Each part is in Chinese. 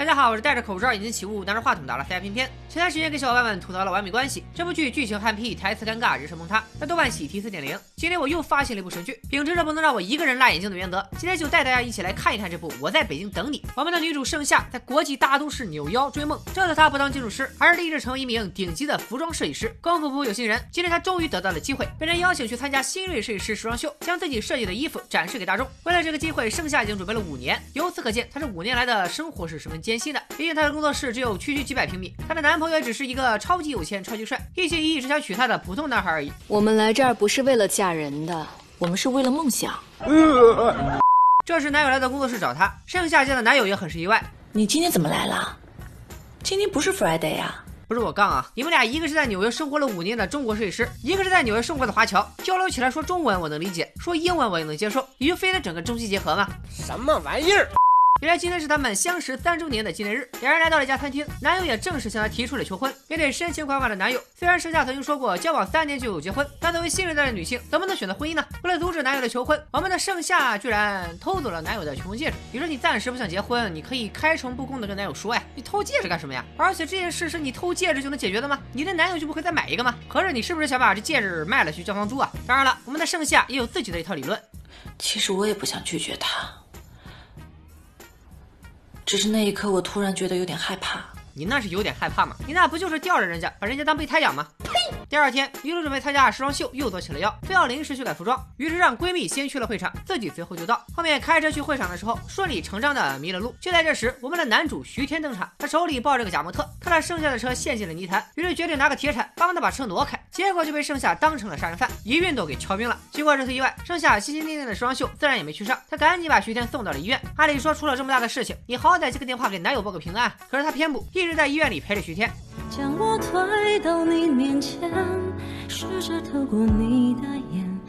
大家好，我是戴着口罩、眼睛起雾、拿着话筒的阿拉斯加偏偏。前段时间跟小伙伴们吐槽了《完美关系》这部剧，剧情憨批，台词尴尬，人设崩塌，在豆瓣喜提四点零。今天我又发现了一部神剧，秉持着不能让我一个人辣眼睛的原则，今天就带大家一起来看一看这部《我在北京等你》。我们的女主盛夏在国际大都市扭腰追梦，这次她不当建筑师，而是立志成为一名顶级的服装设计师。功夫不负有心人，今天她终于得到了机会，被人邀请去参加新锐设计师时装秀，将自己设计的衣服展示给大众。为了这个机会，盛夏已经准备了五年，由此可见，她这五年来的生活是十分艰辛的。毕竟她的工作室只有区区几百平米，她的男朋友也只是一个超级有钱、超级帅，一心一意只想娶她的普通男孩而已。我们来这儿不是为了嫁人的，我们是为了梦想。这时，男友来到工作室找她，盛夏见到男友也很是意外。你今天怎么来了？今天不是 Friday 啊？不是我杠啊！你们俩一个是在纽约生活了五年的中国设计师，一个是在纽约生活的华侨，交流起来说中文我能理解，说英文我也能接受，你就非得整个中西结合吗？什么玩意儿？原来今天是他们相识三周年的纪念日，两人来到了一家餐厅，男友也正式向她提出了求婚。面对深情款款的男友，虽然盛夏曾经说过交往三年就有结婚，但作为新时代的女性，怎么能选择婚姻呢？为了阻止男友的求婚，我们的盛夏居然偷走了男友的求婚戒指。你说你暂时不想结婚，你可以开诚布公的跟男友说呀，你偷戒指干什么呀？而且这件事是你偷戒指就能解决的吗？你的男友就不会再买一个吗？合着你是不是想把这戒指卖了去交房租啊？当然了，我们的盛夏也有自己的一套理论。其实我也不想拒绝他。只是那一刻，我突然觉得有点害怕。你那是有点害怕吗？你那不就是吊着人家，把人家当备胎养吗？呸！第二天，女主准备参加时装秀，又做起了妖，非要临时修改服装，于是让闺蜜先去了会场，自己随后就到。后面开车去会场的时候，顺理成章的迷了路。就在这时，我们的男主徐天登场，他手里抱着个假模特，看到剩下的车陷进了泥潭，于是决定拿个铁铲帮他把车挪开。结果就被盛夏当成了杀人犯，一运动给敲晕了。经过这次意外，盛夏心心念念的时装秀自然也没去上，他赶紧把徐天送到了医院。按理说出了这么大的事情，你好歹接个电话给男友报个平安。可是他偏不，一直在医院里陪着徐天。将我推到你面前，试着透过你的眼，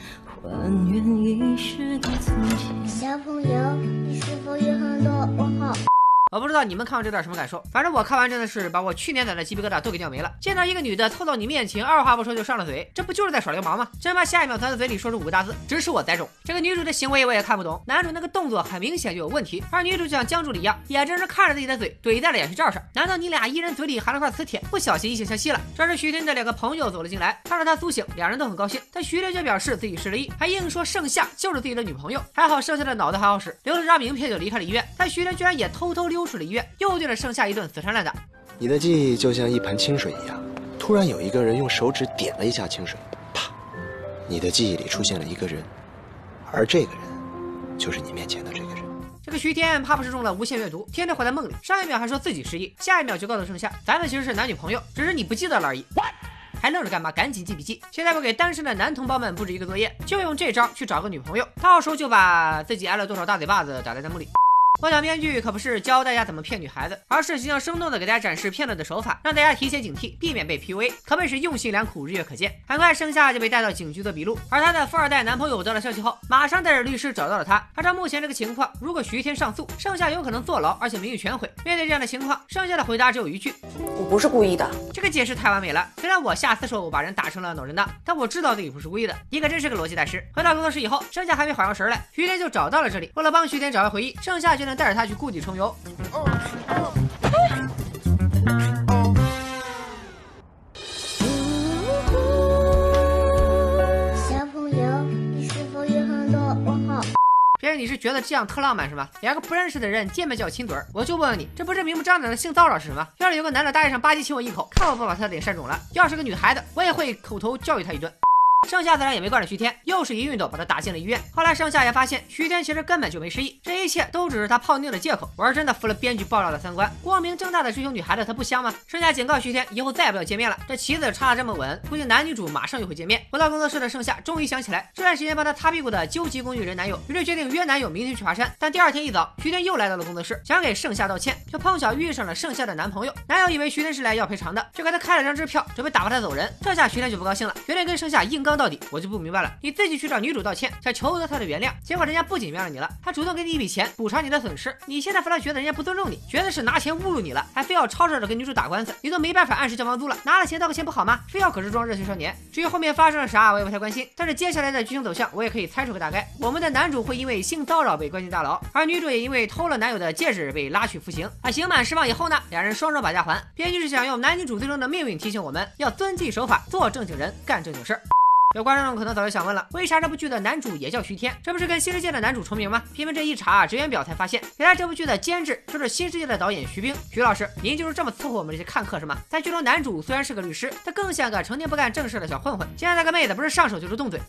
还原遗失的从前。小朋友，你是否有很多问号？我不知道你们看完这段什么感受，反正我看完真的是把我去年攒的鸡皮疙瘩都给掉没了。见到一个女的凑到你面前，二话不说就上了嘴，这不就是在耍流氓吗？真怕下一秒从她嘴里说出五个大字：指使我栽种。这个女主的行为我也看不懂，男主那个动作很明显就有问题，而女主就像江助理一样，眼睁睁看着自己的嘴怼在了眼皮罩上。难道你俩一人嘴里含了块磁铁，不小心异性相吸了？这时徐天的两个朋友走了进来，看到他苏醒，两人都很高兴，但徐天却表示自己失了忆，还硬说盛夏就是自己的女朋友。还好盛夏的脑子还好使，留了张名片就离开了医院，但徐天居然也偷偷溜出了医院，又。对着，剩下一顿死缠烂打。你的记忆就像一盆清水一样，突然有一个人用手指点了一下清水，啪，你的记忆里出现了一个人，而这个人就是你面前的这个人。这个徐天怕不是中了无限阅读，天天活在梦里。上一秒还说自己失忆，下一秒就告诉盛夏，咱们其实是男女朋友，只是你不记得了而已。还愣着干嘛？赶紧记笔记！现在我给单身的男同胞们布置一个作业，就用这招去找个女朋友，到时候就把自己挨了多少大嘴巴子打在弹幕里。我讲编剧可不是教大家怎么骗女孩子，而是形象生动的给大家展示骗子的手法，让大家提前警惕，避免被 PUA，可谓是用心良苦，日月可见。很快，盛夏就被带到警局做笔录，而她的富二代男朋友得了消息后，马上带着律师找到了她。按照目前这个情况，如果徐天上诉，盛夏有可能坐牢，而且名誉全毁。面对这样的情况，盛夏的回答只有一句：“我不是故意的。”这个解释太完美了。虽然我下死手把人打成了脑震荡，但我知道自己不是故意的。你可真是个逻辑大师。回到工作室以后，盛夏还没缓过神来，徐天就找到了这里。为了帮徐天找回回忆，盛夏决定带着他去故地重。游。小朋友，你是否有很多问号？别人你是觉得这样特浪漫是吗？两个不认识的人见面就要亲嘴儿，我就问问你，这不是明目张胆的性骚扰是什么？要是有个男的大街上吧唧亲我一口，看我不把他的脸扇肿了。要是个女孩子，我也会口头教育他一顿。盛夏自然也没惯着徐天，又是一运动把他打进了医院。后来盛夏也发现徐天其实根本就没失忆，这一切都只是他泡妞的借口。玩真的服了编剧爆料的三观，光明正大的追求女孩子，他不香吗？盛夏警告徐天以后再也不要见面了。这棋子插的这么稳，估计男女主马上就会见面。回到工作室的盛夏终于想起来，这段时间帮他擦屁股的究极工具人男友，于是决定约男友明天去爬山。但第二天一早，徐天又来到了工作室，想给盛夏道歉，却碰巧遇上了盛夏的男朋友。男友以为徐天是来要赔偿的，就给他开了张支票，准备打发他走人。这下徐天就不高兴了，决定跟盛夏硬刚。脏到底，我就不明白了。你自己去找女主道歉，想求得她的原谅，结果人家不仅原谅你了，还主动给你一笔钱补偿你的损失。你现在反而觉得人家不尊重你，觉得是拿钱侮辱你了，还非要吵吵着跟女主打官司，你都没办法按时交房租了，拿了钱道个歉不好吗？非要可是装热血少年。至于后面发生了啥，我也不太关心。但是接下来的剧情走向，我也可以猜出个大概。我们的男主会因为性骚扰被关进大牢，而女主也因为偷了男友的戒指被拉去服刑。啊，刑满释放以后呢，两人双双把家还。编剧是想用男女主最终的命运提醒我们要遵纪守法，做正经人，干正经事儿。有观众可能早就想问了，为啥这部剧的男主也叫徐天？这不是跟新世界的男主重名吗？偏偏这一查职员表才发现，原来这部剧的监制就是新世界的导演徐冰。徐老师，您就是这么伺候我们这些看客是吗？在剧中，男主虽然是个律师，他更像个成天不干正事的小混混。现在那个妹子不是上手就是动嘴。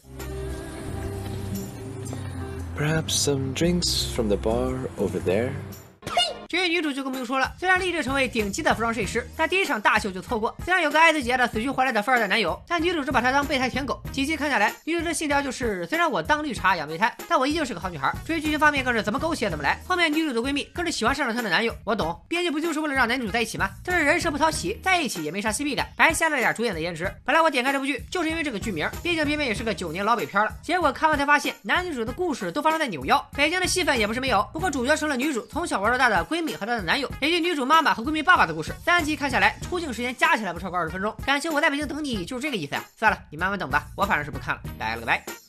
Perhaps some drinks from the bar over there. 至于女主就更不用说了，虽然立志成为顶级的服装设计师，但第一场大秀就错过。虽然有个爱自己爱的死去活来的富二代男友，但女主只把他当备胎舔狗。几集看下来，女主的信条就是：虽然我当绿茶养备胎，但我依旧是个好女孩。至于剧情方面更是怎么狗血怎么来。后面女主的闺蜜更是喜欢上了她的男友，我懂，编剧不就是为了让男主在一起吗？但是人设不讨喜，在一起也没啥 CP 感，白瞎了点主演的颜值。本来我点开这部剧就是因为这个剧名，毕竟偏偏也是个九年老北片了。结果看完才发现，男女主的故事都发生在纽腰，北京的戏份也不是没有。不过主角成了女主从小玩到大的闺蜜和她的男友。以及女主妈妈和闺蜜爸爸的故事，三集看下来，出镜时间加起来不超过二十分钟。感情我在北京等你，就是这个意思呀。算了，你慢慢等吧，我反正是不看了，拜了个拜。